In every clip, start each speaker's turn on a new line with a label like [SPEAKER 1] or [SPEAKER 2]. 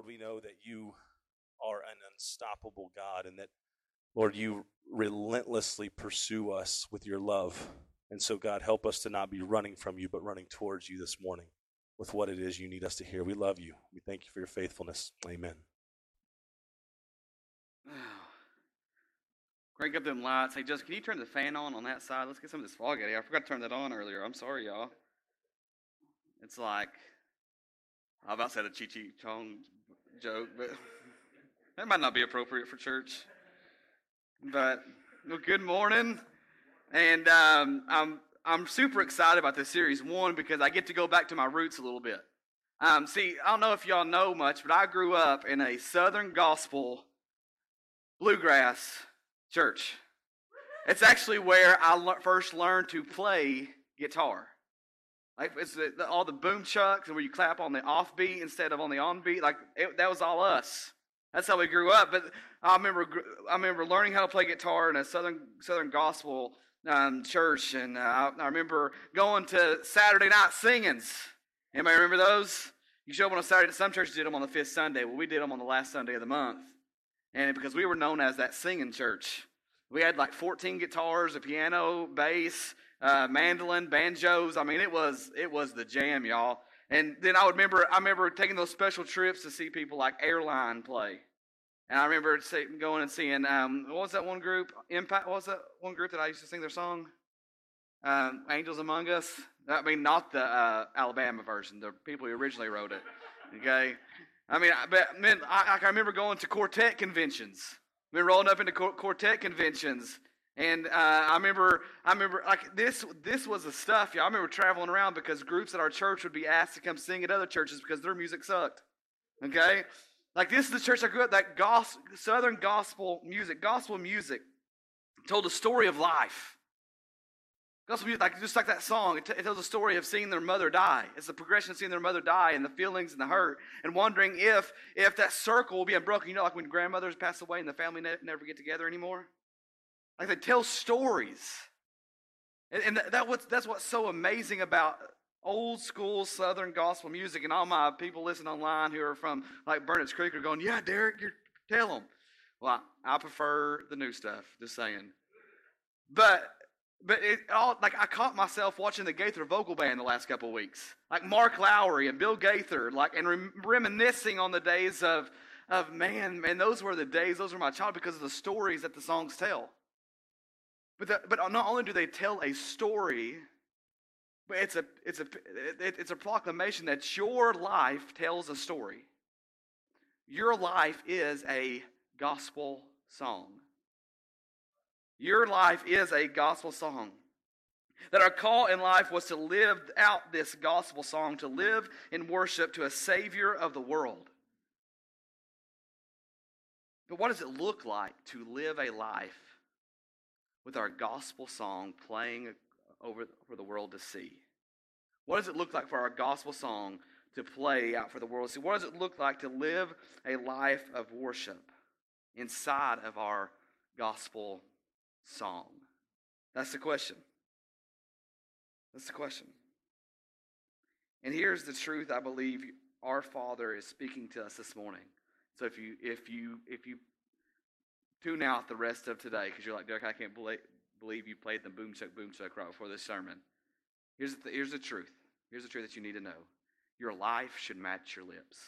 [SPEAKER 1] Lord, we know that you are an unstoppable God and that, Lord, you relentlessly pursue us with your love. And so, God, help us to not be running from you, but running towards you this morning with what it is you need us to hear. We love you. We thank you for your faithfulness. Amen.
[SPEAKER 2] Crank up them lights. Hey, Justin, can you turn the fan on on that side? Let's get some of this fog out of here. I forgot to turn that on earlier. I'm sorry, y'all. It's like, I about said a Cheech Chong joke, but that might not be appropriate for church. But, well, good morning. And um, I'm, I'm super excited about this series. One, because I get to go back to my roots a little bit. Um, see, I don't know if y'all know much, but I grew up in a Southern gospel bluegrass church. It's actually where I le- first learned to play guitar. Like it's the, the, all the boom chucks and where you clap on the offbeat instead of on the onbeat. Like it, that was all us. That's how we grew up. But I remember I remember learning how to play guitar in a southern southern gospel um, church, and uh, I, I, remember going to Saturday night singings. Anybody remember those? You show up on a Saturday. Some churches did them on the fifth Sunday. Well, we did them on the last Sunday of the month, and because we were known as that singing church, we had like 14 guitars, a piano, bass, uh, mandolin, banjos. I mean, it was it was the jam, y'all. And then I would remember I remember taking those special trips to see people like Airline play. And I remember going and seeing um, what was that one group? Impact. What was that one group that I used to sing their song? Um, Angels Among Us. I mean, not the uh, Alabama version. The people who originally wrote it. Okay. I mean, but man, I, I remember going to quartet conventions. I mean, rolling up into quartet conventions and uh, I remember, I remember, like this. This was the stuff. Yeah, I remember traveling around because groups at our church would be asked to come sing at other churches because their music sucked. Okay, like this is the church I grew up. That gospel, Southern gospel music, gospel music, told the story of life. Gospel music, like just like that song, it, t- it tells a story of seeing their mother die. It's the progression of seeing their mother die and the feelings and the hurt, and wondering if if that circle will be unbroken. You know, like when grandmothers pass away and the family ne- never get together anymore. Like they tell stories. And, and that, that's what's so amazing about old school Southern gospel music. And all my people listening online who are from like Burnett's Creek are going, yeah, Derek, you tell them. Well, I, I prefer the new stuff, just saying. But but it all like I caught myself watching the Gaither vocal band the last couple of weeks, like Mark Lowry and Bill Gaither, like and reminiscing on the days of of man, man, those were the days, those were my child because of the stories that the songs tell. But, the, but not only do they tell a story, but it's a, it's, a, it's a proclamation that your life tells a story. Your life is a gospel song. Your life is a gospel song. That our call in life was to live out this gospel song, to live in worship to a Savior of the world. But what does it look like to live a life with our gospel song playing over for the world to see? What does it look like for our gospel song to play out for the world to see? What does it look like to live a life of worship inside of our gospel song? That's the question. That's the question. And here's the truth I believe our Father is speaking to us this morning. So if you if you if you tune out the rest of today because you're like, Derek, I can't believe you played the boom chuck, boom chuck right before this sermon. Here's the, here's the truth. Here's the truth that you need to know. Your life should match your lips.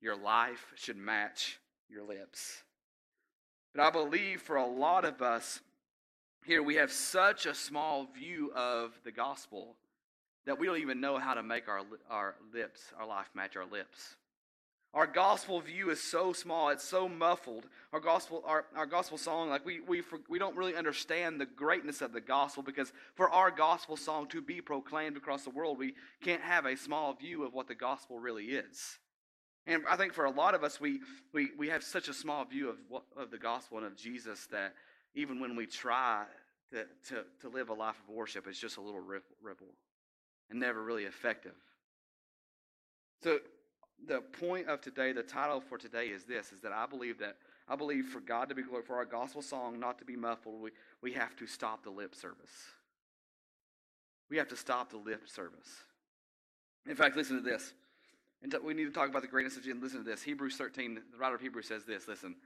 [SPEAKER 2] Your life should match your lips. But I believe for a lot of us here, we have such a small view of the gospel that we don't even know how to make our, our lips, our life match our lips. Our gospel view is so small, it's so muffled. Our gospel, our, our gospel song, like we, we, we don't really understand the greatness of the gospel because for our gospel song to be proclaimed across the world, we can't have a small view of what the gospel really is. And I think for a lot of us, we, we, we have such a small view of, what, of the gospel and of Jesus that even when we try to, to, to live a life of worship, it's just a little ripple and never really effective. So the point of today, the title for today is this, is that I believe that, I believe for God to be glorified, for our gospel song not to be muffled, we, we have to stop the lip service. We have to stop the lip service. In fact, listen to this. And we need to talk about the greatness of Jesus. Listen to this. Hebrews 13, the writer of Hebrews says this. Listen.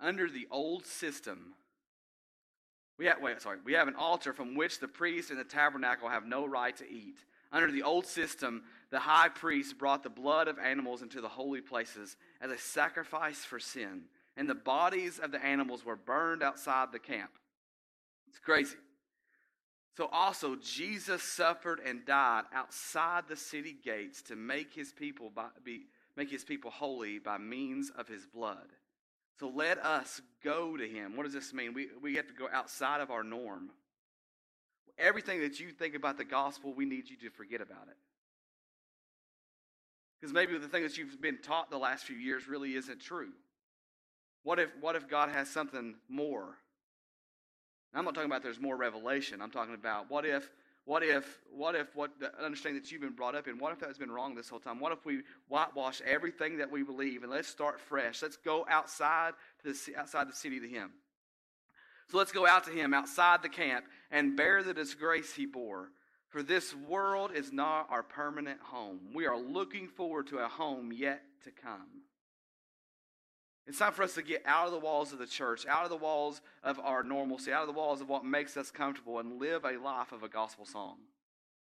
[SPEAKER 2] Under the old system, we have, wait, sorry, we have an altar from which the priest and the tabernacle have no right to eat. Under the old system, the high priest brought the blood of animals into the holy places as a sacrifice for sin, and the bodies of the animals were burned outside the camp. It's crazy. So also Jesus suffered and died outside the city gates to make his people by, be, make his people holy by means of his blood. So let us go to him. What does this mean? We, we have to go outside of our norm. Everything that you think about the gospel, we need you to forget about it. Because maybe the thing that you've been taught the last few years really isn't true. What if, what if God has something more? I'm not talking about there's more revelation. I'm talking about what if, what if, what if, what the understanding that you've been brought up in, what if that's been wrong this whole time? What if we whitewash everything that we believe and let's start fresh? Let's go outside to the, outside the city to Him. So let's go out to him outside the camp and bear the disgrace he bore. For this world is not our permanent home. We are looking forward to a home yet to come. It's time for us to get out of the walls of the church, out of the walls of our normalcy, out of the walls of what makes us comfortable, and live a life of a gospel song.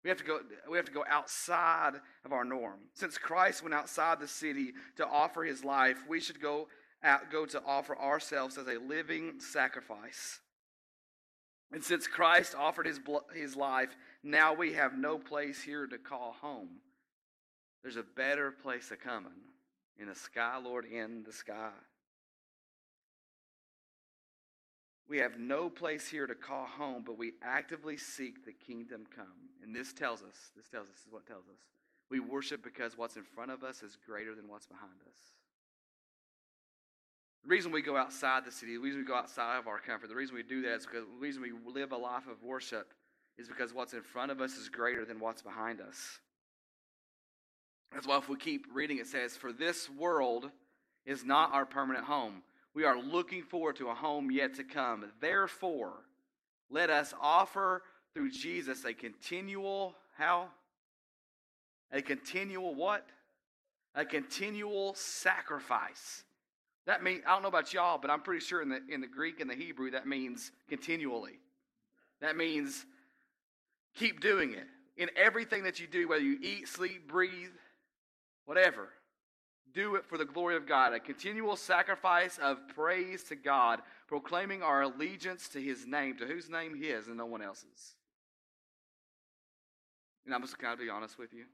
[SPEAKER 2] We have to go, we have to go outside of our norm. Since Christ went outside the city to offer his life, we should go go to offer ourselves as a living sacrifice. And since Christ offered his, his life, now we have no place here to call home. There's a better place a coming in the sky, Lord, in the sky. We have no place here to call home, but we actively seek the kingdom come. And this tells us, this tells us, this is what tells us. We worship because what's in front of us is greater than what's behind us. The reason we go outside the city, the reason we go outside of our comfort, the reason we do that is because the reason we live a life of worship is because what's in front of us is greater than what's behind us. That's why if we keep reading, it says, For this world is not our permanent home. We are looking forward to a home yet to come. Therefore, let us offer through Jesus a continual, how? A continual what? A continual sacrifice that means I don't know about y'all, but I'm pretty sure in the in the Greek and the Hebrew that means continually. That means keep doing it. In everything that you do, whether you eat, sleep, breathe, whatever, do it for the glory of God. A continual sacrifice of praise to God, proclaiming our allegiance to his name, to whose name his and no one else's. And I'm just kind of be honest with you,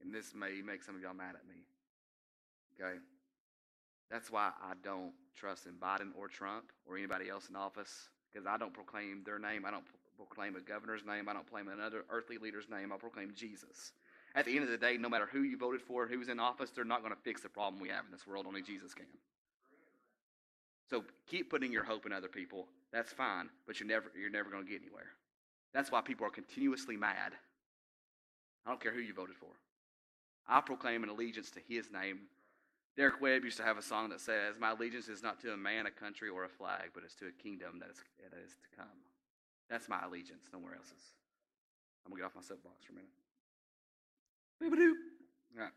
[SPEAKER 2] and this may make some of y'all mad at me. Okay? That's why I don't trust in Biden or Trump or anybody else in office because I don't proclaim their name. I don't proclaim a governor's name. I don't proclaim another earthly leader's name. I proclaim Jesus. At the end of the day, no matter who you voted for, who's in office, they're not going to fix the problem we have in this world. Only Jesus can. So keep putting your hope in other people. That's fine, but you're never you're never going to get anywhere. That's why people are continuously mad. I don't care who you voted for. I proclaim an allegiance to His name Derek Webb used to have a song that says, My allegiance is not to a man, a country, or a flag, but it's to a kingdom that is, that is to come. That's my allegiance, nowhere else's. I'm going to get off my soapbox for a minute. Boop-a-doop. All right.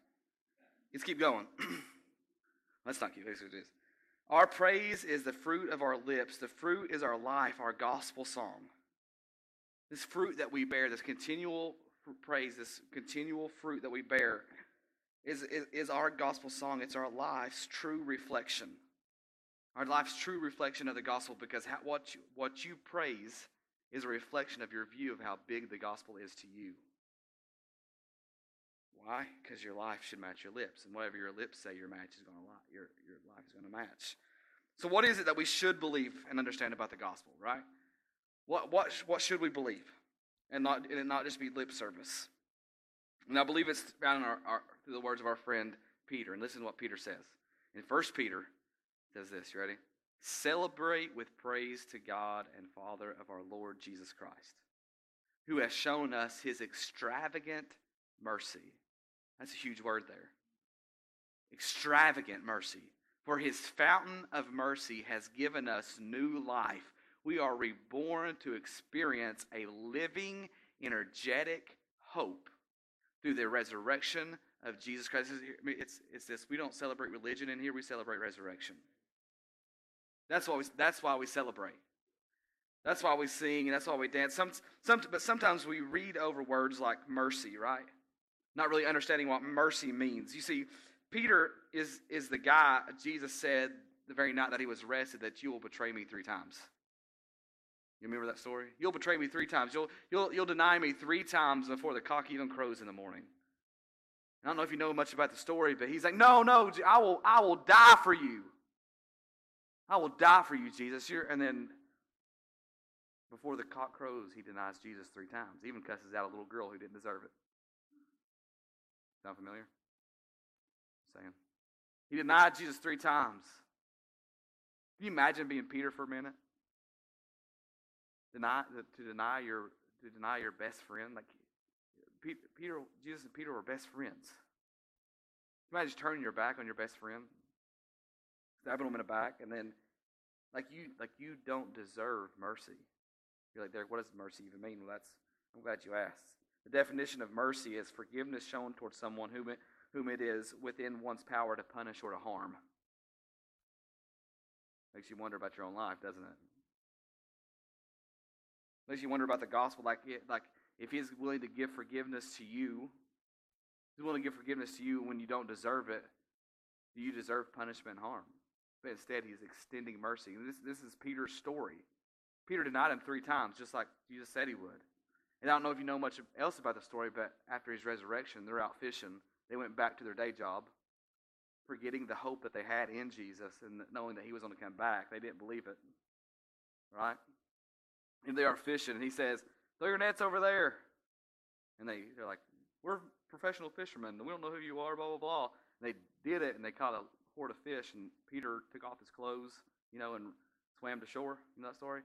[SPEAKER 2] Let's keep going. Let's not keep. This. Our praise is the fruit of our lips. The fruit is our life, our gospel song. This fruit that we bear, this continual praise, this continual fruit that we bear, is, is, is our gospel song. It's our life's true reflection. Our life's true reflection of the gospel because how, what, you, what you praise is a reflection of your view of how big the gospel is to you. Why? Because your life should match your lips, and whatever your lips say, your match is going to your your life is going to match. So, what is it that we should believe and understand about the gospel? Right? What what what should we believe, and not and not just be lip service? And I believe it's found in our, our, through the words of our friend Peter. And listen to what Peter says. In 1 Peter, says this. You ready? Celebrate with praise to God and Father of our Lord Jesus Christ, who has shown us his extravagant mercy. That's a huge word there. Extravagant mercy. For his fountain of mercy has given us new life. We are reborn to experience a living, energetic hope through the resurrection of Jesus Christ. It's, it's this we don't celebrate religion in here, we celebrate resurrection. That's why we, that's why we celebrate. That's why we sing and that's why we dance. Some, some, but sometimes we read over words like mercy, right? Not really understanding what mercy means. You see, Peter is, is the guy Jesus said the very night that he was arrested that you will betray me three times. You remember that story? You'll betray me three times. You'll, you'll, you'll deny me three times before the cock even crows in the morning. I don't know if you know much about the story, but he's like, No, no, I will, I will die for you. I will die for you, Jesus. You're, and then before the cock crows, he denies Jesus three times. Even cusses out a little girl who didn't deserve it. Sound familiar? saying. He denied Jesus three times. Can you imagine being Peter for a minute? Deny to deny your to deny your best friend. Like Peter, Jesus and Peter were best friends. Imagine turning your back on your best friend, stabbing him in the back, and then like you like you don't deserve mercy. You're like, Derek, what does mercy even mean? Well, that's I'm glad you asked. The definition of mercy is forgiveness shown towards someone whom it, whom it is within one's power to punish or to harm. Makes you wonder about your own life, doesn't it? Makes you wonder about the gospel, like like if He's willing to give forgiveness to you, He's willing to give forgiveness to you when you don't deserve it. You deserve punishment and harm? But instead, He's extending mercy. And This this is Peter's story. Peter denied Him three times, just like Jesus said He would. And I don't know if you know much else about the story, but after His resurrection, they're out fishing. They went back to their day job, forgetting the hope that they had in Jesus and knowing that He was going to come back. They didn't believe it. Right? And they are fishing, and he says, Throw your nets over there. And they, they're like, We're professional fishermen, we don't know who you are, blah, blah, blah. And they did it, and they caught a horde of fish, and Peter took off his clothes, you know, and swam to shore. You know that story?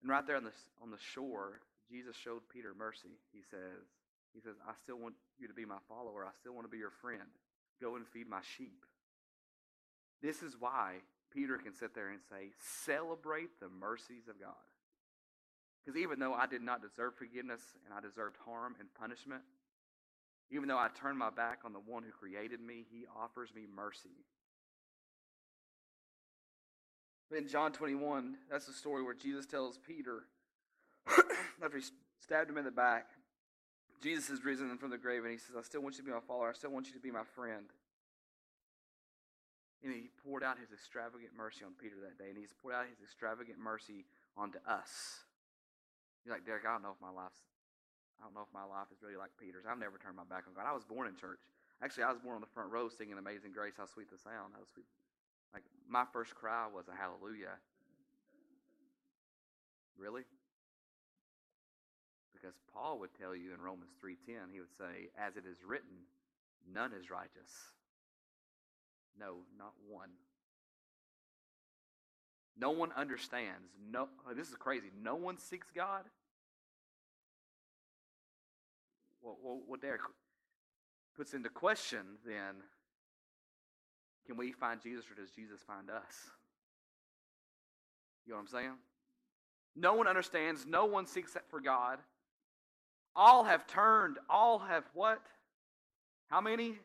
[SPEAKER 2] And right there on the, on the shore, Jesus showed Peter mercy. He says, he says, I still want you to be my follower. I still want to be your friend. Go and feed my sheep. This is why Peter can sit there and say, celebrate the mercies of God. Because even though I did not deserve forgiveness and I deserved harm and punishment, even though I turned my back on the one who created me, he offers me mercy. In John 21, that's the story where Jesus tells Peter, after he stabbed him in the back, Jesus is risen from the grave and he says, I still want you to be my follower. I still want you to be my friend. And he poured out his extravagant mercy on Peter that day, and he's poured out his extravagant mercy onto us. Like, Derek, I don't know if my life's, I don't know if my life is really like Peter's. I've never turned my back on God. I was born in church. Actually, I was born on the front row singing Amazing Grace, How Sweet the Sound. How sweet. Like, my first cry was a hallelujah. Really? Because Paul would tell you in Romans 3.10, he would say, as it is written, none is righteous. No, not one. No one understands. No, this is crazy. No one seeks God. Well, well, what Derek puts into question then can we find Jesus or does Jesus find us? You know what I'm saying? No one understands. No one seeks for God. All have turned. All have what? How many?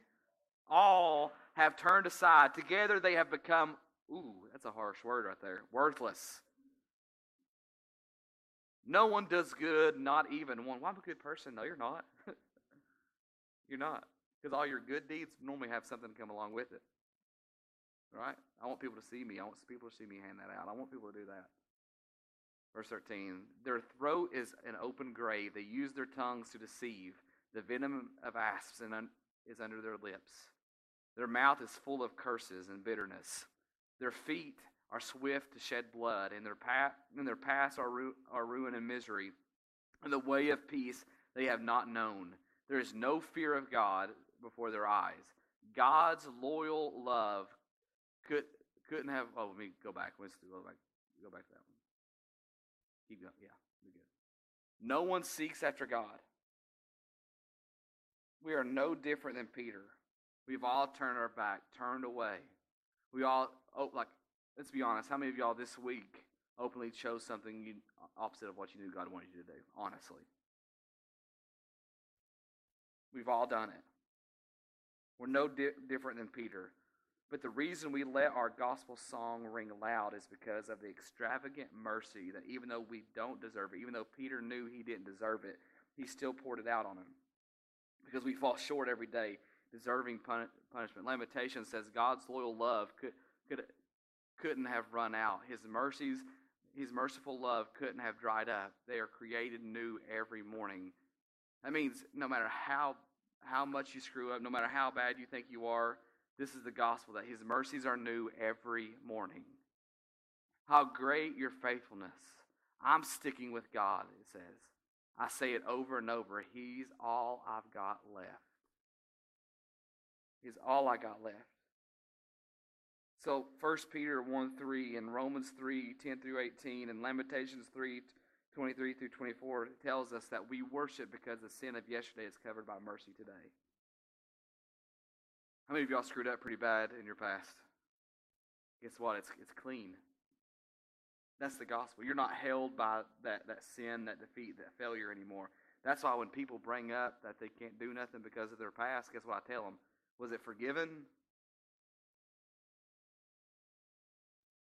[SPEAKER 2] All have turned aside. Together they have become Ooh, that's a harsh word right there. Worthless. No one does good, not even one. Well, I'm a good person. No, you're not. you're not. Because all your good deeds normally have something to come along with it. Right? I want people to see me. I want people to see me hand that out. I want people to do that. Verse 13 Their throat is an open grave. They use their tongues to deceive. The venom of asps is under their lips. Their mouth is full of curses and bitterness. Their feet are swift to shed blood, and their path and their paths are, ru- are ruin and misery. And the way of peace they have not known. There is no fear of God before their eyes. God's loyal love could couldn't have. Oh, let me go back. Let's go back. Go back to that one. Keep going. Yeah, be good. No one seeks after God. We are no different than Peter. We've all turned our back, turned away. We all, oh, like, let's be honest. How many of y'all this week openly chose something you, opposite of what you knew God wanted you to do? Honestly. We've all done it. We're no di- different than Peter. But the reason we let our gospel song ring loud is because of the extravagant mercy that even though we don't deserve it, even though Peter knew he didn't deserve it, he still poured it out on him. Because we fall short every day, deserving pun- punishment. Lamentation says God's loyal love could, could, couldn't have run out. His mercies, his merciful love couldn't have dried up. They are created new every morning. That means no matter how how much you screw up, no matter how bad you think you are, this is the gospel that his mercies are new every morning. How great your faithfulness. I'm sticking with God, it says. I say it over and over. He's all I've got left. He's all I got left. So 1 Peter 1 3 and Romans 3 10 through 18 and Lamentations 3 23 through 24 tells us that we worship because the sin of yesterday is covered by mercy today. How many of y'all screwed up pretty bad in your past? Guess what? It's, it's clean. That's the gospel. You're not held by that, that sin, that defeat, that failure anymore. That's why when people bring up that they can't do nothing because of their past, guess what I tell them? Was it forgiven?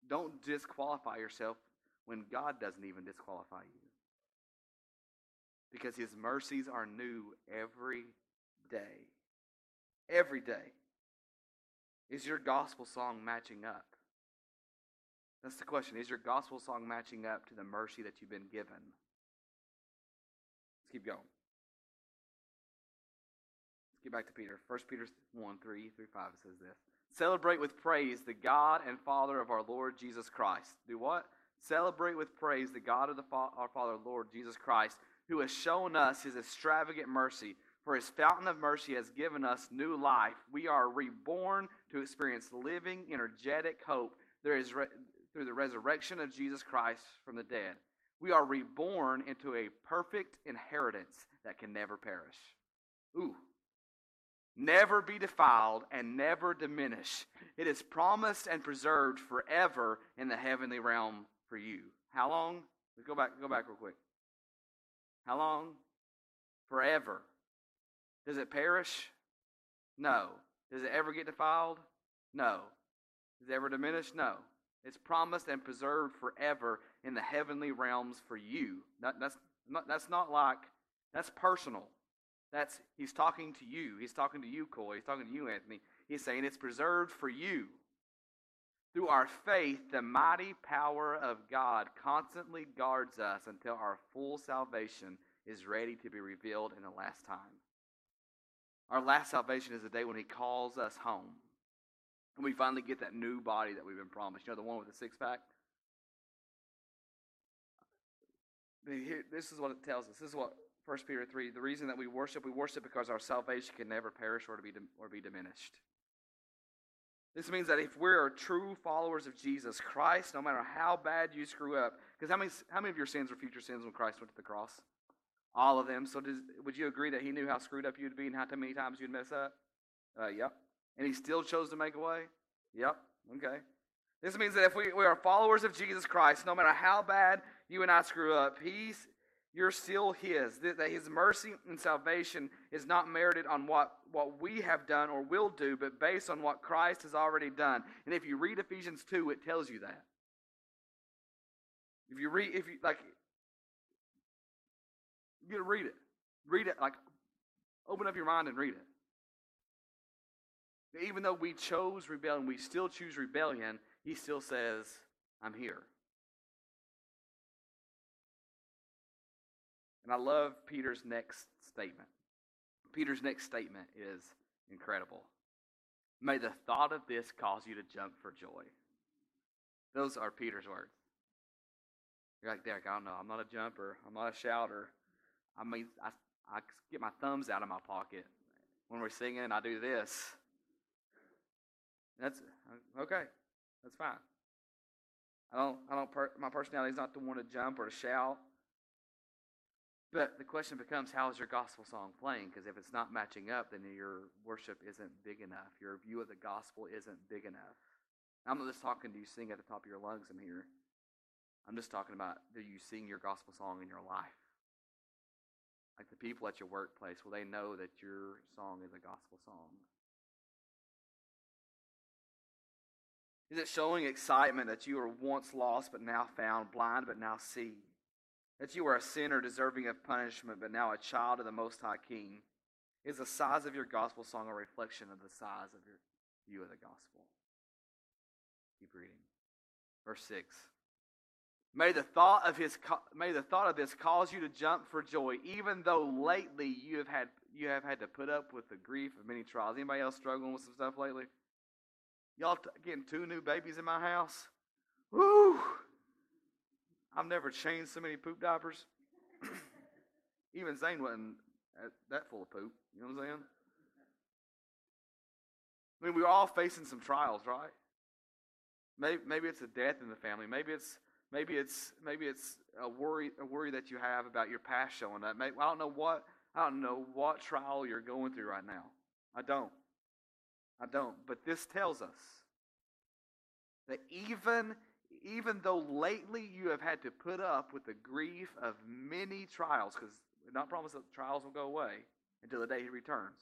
[SPEAKER 2] Don't disqualify yourself when God doesn't even disqualify you. Because his mercies are new every day. Every day. Is your gospel song matching up? That's the question. Is your gospel song matching up to the mercy that you've been given? Let's keep going. Get back to Peter. 1 Peter 1 3 through 5 says this Celebrate with praise the God and Father of our Lord Jesus Christ. Do what? Celebrate with praise the God of the fa- our Father, Lord Jesus Christ, who has shown us his extravagant mercy. For his fountain of mercy has given us new life. We are reborn to experience living, energetic hope there is re- through the resurrection of Jesus Christ from the dead. We are reborn into a perfect inheritance that can never perish. Ooh. Never be defiled and never diminish. It is promised and preserved forever in the heavenly realm for you. How long? Go back, go back real quick. How long? Forever. Does it perish? No. Does it ever get defiled? No. Does it ever diminish? No. It's promised and preserved forever in the heavenly realms for you. That, that's, not, that's not like, that's personal. That's He's talking to you. He's talking to you, Coy. He's talking to you, Anthony. He's saying it's preserved for you. Through our faith, the mighty power of God constantly guards us until our full salvation is ready to be revealed in the last time. Our last salvation is the day when He calls us home. And we finally get that new body that we've been promised. You know, the one with the six pack? This is what it tells us. This is what 1 Peter 3 the reason that we worship, we worship because our salvation can never perish or, be, or be diminished. This means that if we're true followers of Jesus Christ, no matter how bad you screw up, because how many, how many of your sins were future sins when Christ went to the cross? All of them. So does, would you agree that he knew how screwed up you'd be and how many times you'd mess up? Uh, yep. And he still chose to make a way? Yep. Okay. This means that if we, we are followers of Jesus Christ, no matter how bad you and I screw up, he's you're still his. That his mercy and salvation is not merited on what, what we have done or will do, but based on what Christ has already done. And if you read Ephesians 2, it tells you that. If you read, if you like, you gotta read it. Read it, like, open up your mind and read it. Even though we chose rebellion, we still choose rebellion, he still says, I'm here. And I love Peter's next statement. Peter's next statement is incredible. May the thought of this cause you to jump for joy. Those are Peter's words. You're like, Derek, I don't know. I'm not a jumper. I'm not a shouter. I mean, I, I get my thumbs out of my pocket when we're singing. I do this. That's okay. That's fine. I don't. I don't. Per, my personality is not the one to jump or to shout. But the question becomes how is your gospel song playing? Because if it's not matching up, then your worship isn't big enough. Your view of the gospel isn't big enough. I'm not just talking to you sing at the top of your lungs, I'm here. I'm just talking about do you sing your gospel song in your life? Like the people at your workplace, will they know that your song is a gospel song? Is it showing excitement that you were once lost but now found, blind but now see? That you were a sinner deserving of punishment but now a child of the Most High King? Is the size of your gospel song a reflection of the size of your view of the gospel? Keep reading. Verse 6. May the thought of his may the thought of this cause you to jump for joy, even though lately you have had you have had to put up with the grief of many trials. Anybody else struggling with some stuff lately? Y'all t- getting two new babies in my house? Woo! I've never changed so many poop diapers. Even Zane wasn't uh, that full of poop. You know what I'm saying? I mean, we're all facing some trials, right? Maybe, maybe it's a death in the family. Maybe it's maybe it's maybe it's a worry a worry that you have about your past showing up. Maybe, I don't know what I don't know what trial you're going through right now. I don't. I don't. But this tells us that even even though lately you have had to put up with the grief of many trials, because not promise that trials will go away until the day he returns.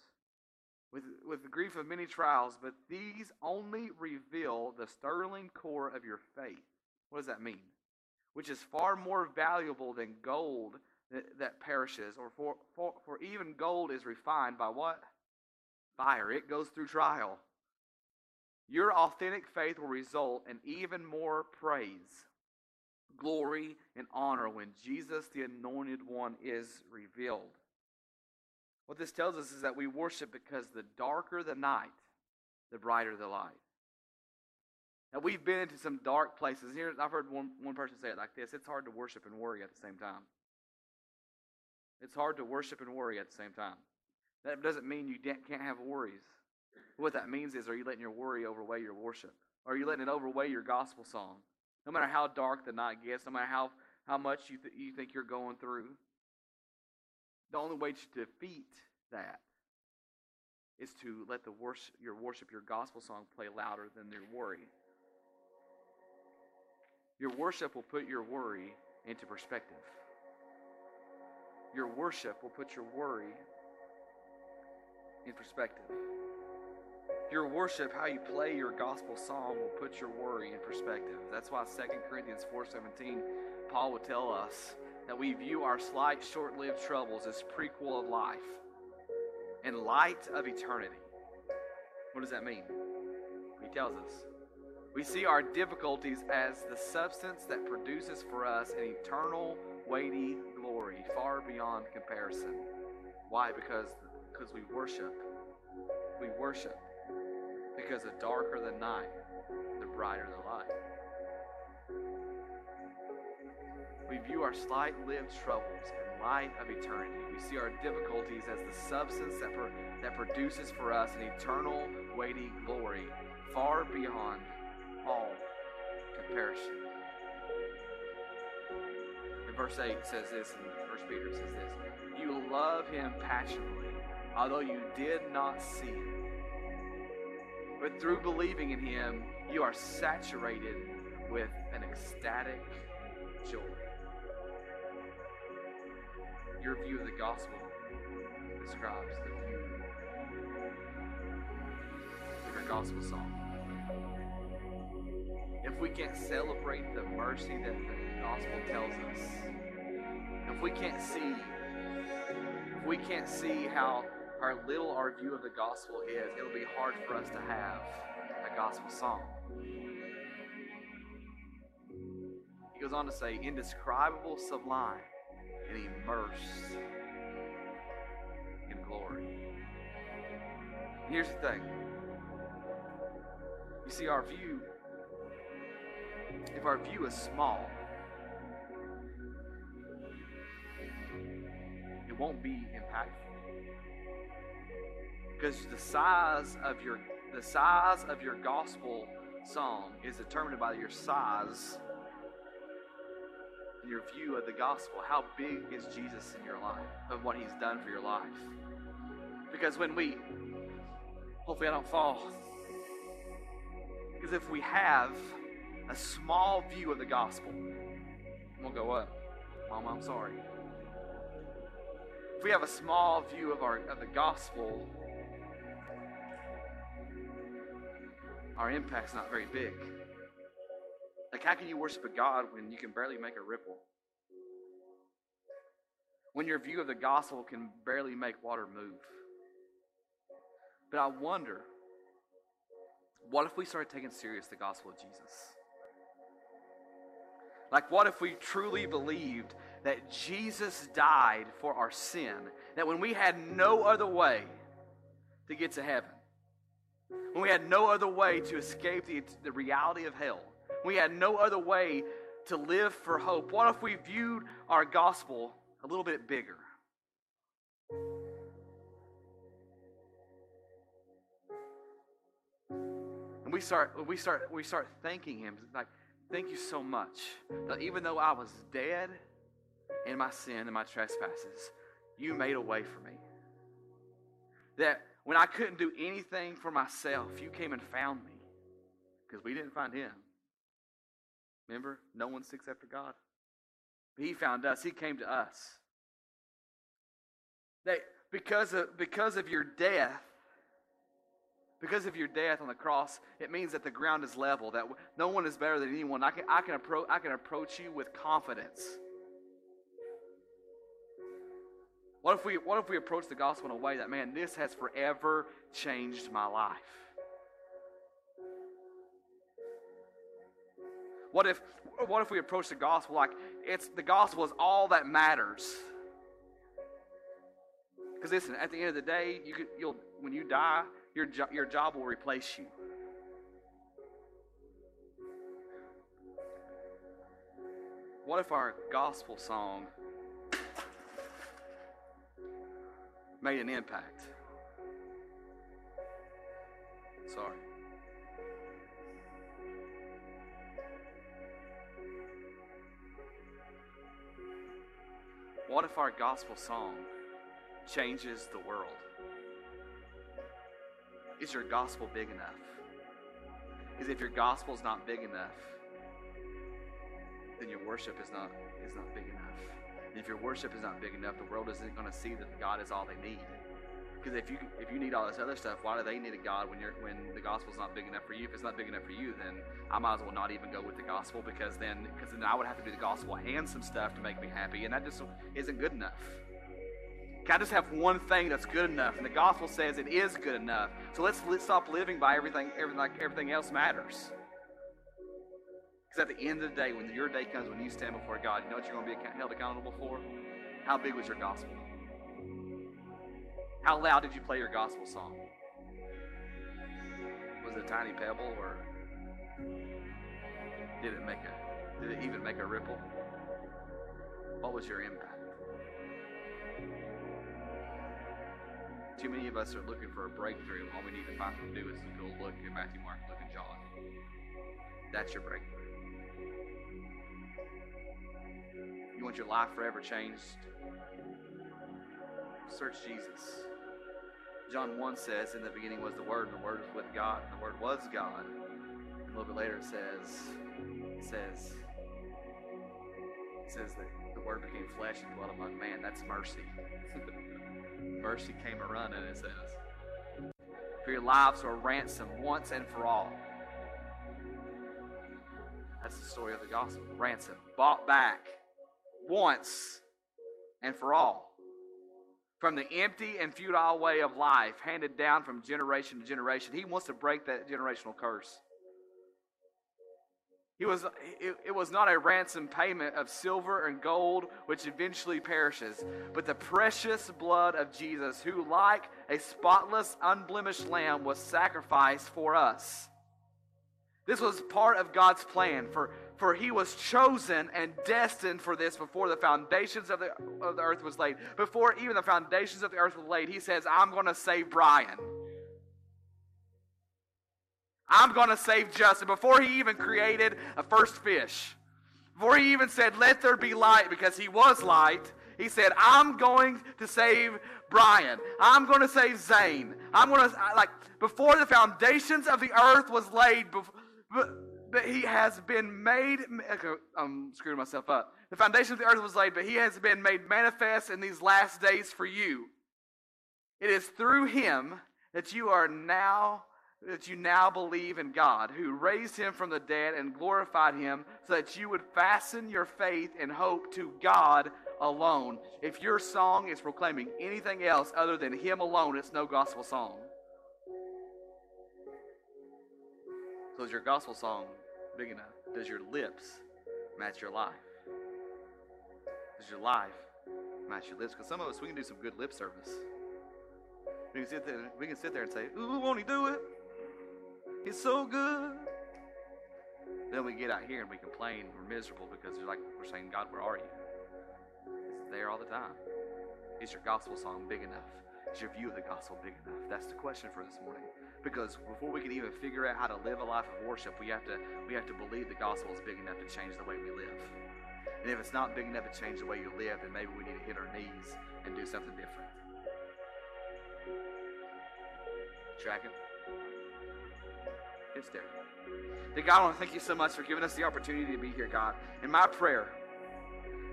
[SPEAKER 2] With, with the grief of many trials, but these only reveal the sterling core of your faith. What does that mean? Which is far more valuable than gold that, that perishes, or for, for, for even gold is refined by what? Fire. It goes through trial. Your authentic faith will result in even more praise glory, and honor when Jesus, the Anointed One, is revealed. What this tells us is that we worship because the darker the night, the brighter the light. Now, we've been into some dark places. Here, I've heard one, one person say it like this it's hard to worship and worry at the same time. It's hard to worship and worry at the same time. That doesn't mean you can't have worries. What that means is, are you letting your worry overweigh your worship? Are you letting it overweigh your gospel song? No matter how dark the night gets, no matter how, how much you, th- you think you're going through, the only way to defeat that is to let the worship, your worship, your gospel song play louder than your worry. Your worship will put your worry into perspective. Your worship will put your worry in perspective. Your worship, how you play your gospel song, will put your worry in perspective. That's why 2 Corinthians 4.17, Paul would tell us that we view our slight, short-lived troubles as prequel of life and light of eternity. What does that mean? He tells us. We see our difficulties as the substance that produces for us an eternal, weighty glory far beyond comparison. Why? Because because we worship. We worship. Because the darker the night, the brighter the light. We view our slight lived troubles in light of eternity. We see our difficulties as the substance that, that produces for us an eternal, weighty glory far beyond all comparison. In verse 8 says this, and 1 Peter says this You love him passionately, although you did not see him. But through believing in Him, you are saturated with an ecstatic joy. Your view of the gospel describes the view of your gospel song. If we can't celebrate the mercy that the gospel tells us, if we can't see, if we can't see how how little our view of the gospel is, it'll be hard for us to have a gospel song. He goes on to say, indescribable, sublime, and immersed in glory. Here's the thing. You see, our view, if our view is small, it won't be impactful because the size of your the size of your gospel song is determined by your size and your view of the gospel. How big is Jesus in your life of what he's done for your life? Because when we hopefully I don't fall. Because if we have a small view of the gospel, we'll go up. Mom, I'm sorry. If we have a small view of our of the gospel, our impact's not very big. Like, how can you worship a God when you can barely make a ripple? When your view of the gospel can barely make water move? But I wonder what if we started taking serious the gospel of Jesus? Like, what if we truly believed that Jesus died for our sin? That when we had no other way to get to heaven, when we had no other way to escape the, the reality of hell, we had no other way to live for hope, what if we viewed our gospel a little bit bigger? And we start, we start, we start thanking Him, like, thank you so much that even though I was dead in my sin and my trespasses, you made a way for me. That when I couldn't do anything for myself, you came and found me because we didn't find Him. Remember, no one seeks after God. But He found us. He came to us. That because of because of your death, because of your death on the cross, it means that the ground is level. That no one is better than anyone. I can I can approach I can approach you with confidence. What if we what if we approach the gospel in a way that man, this has forever changed my life? What if, what if we approach the gospel like it's the gospel is all that matters? Because listen, at the end of the day, you you'll when you die, your jo- your job will replace you. What if our gospel song made an impact? Sorry. What if our gospel song changes the world? Is your gospel big enough? Is if your gospel is not big enough, then your worship is not is not big enough. And if your worship is not big enough, the world isn't going to see that God is all they need. Because if you if you need all this other stuff, why do they need a God when you're when the gospel's not big enough for you? If it's not big enough for you, then I might as well not even go with the gospel because then because then I would have to do the gospel and some stuff to make me happy, and that just isn't good enough. Can I just have one thing that's good enough? And the gospel says it is good enough. So let's, let's stop living by everything, everything like everything else matters. Because at the end of the day, when your day comes, when you stand before God, you know what you're going to be held accountable for? How big was your gospel? How loud did you play your gospel song? Was it a tiny pebble or did it make a did it even make a ripple? What was your impact? Too many of us are looking for a breakthrough. All we need to find to do is to go look at Matthew, Mark, Luke, and John. That's your breakthrough. Want your life forever changed? Search Jesus. John 1 says, In the beginning was the Word, and the Word was with God, and the Word was God. And a little bit later it says, it says, it says that the Word became flesh and dwelt among man. That's mercy. mercy came a running, it says. For your lives were ransomed once and for all. That's the story of the gospel. Ransom. Bought back once and for all. From the empty and futile way of life handed down from generation to generation. He wants to break that generational curse. He was, it, it, was not a ransom payment of silver and gold, which eventually perishes, but the precious blood of Jesus, who, like a spotless, unblemished lamb, was sacrificed for us. This was part of God's plan, for, for he was chosen and destined for this before the foundations of the, of the earth was laid. Before even the foundations of the earth were laid, he says, I'm going to save Brian. I'm going to save Justin. Before he even created a first fish, before he even said, Let there be light, because he was light, he said, I'm going to save Brian. I'm going to save Zane. I'm going to, like, before the foundations of the earth was laid, but he has been made, I'm screwing myself up. The foundation of the earth was laid, but he has been made manifest in these last days for you. It is through him that you are now that you now believe in God, who raised him from the dead and glorified him, so that you would fasten your faith and hope to God alone. If your song is proclaiming anything else other than him alone, it's no gospel song. So is your gospel song big enough? Does your lips match your life? Does your life match your lips? Because some of us, we can do some good lip service. We can sit there, we can sit there and say, Ooh, won't he do it? He's so good. Then we get out here and we complain, we're miserable because we're like we're saying, God, where are you? It's there all the time. Is your gospel song big enough? Is your view of the gospel big enough? That's the question for this morning. Because before we can even figure out how to live a life of worship, we have to we have to believe the gospel is big enough to change the way we live. And if it's not big enough to change the way you live, then maybe we need to hit our knees and do something different. Tracking? It's there. Dear God, I want to thank you so much for giving us the opportunity to be here, God. And my prayer,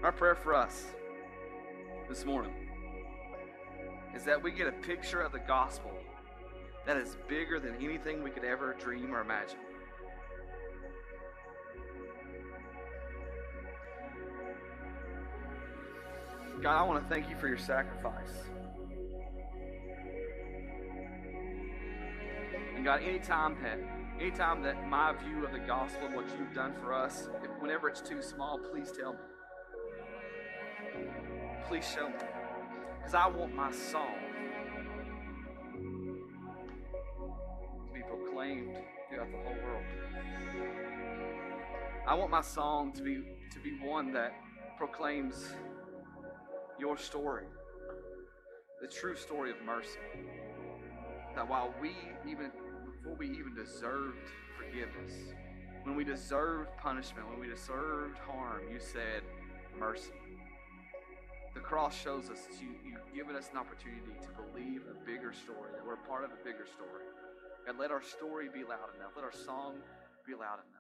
[SPEAKER 2] my prayer for us this morning is that we get a picture of the gospel that is bigger than anything we could ever dream or imagine. God, I want to thank you for your sacrifice. And God, anytime that anytime that my view of the gospel and what you've done for us, whenever it's too small, please tell me. Please show me. Because I want my song I want my song to be to be one that proclaims your story, the true story of mercy. That while we even before we even deserved forgiveness, when we deserved punishment, when we deserved harm, you said mercy. The cross shows us that you, you've given us an opportunity to believe a bigger story, that we're part of a bigger story. And let our story be loud enough. Let our song be loud enough.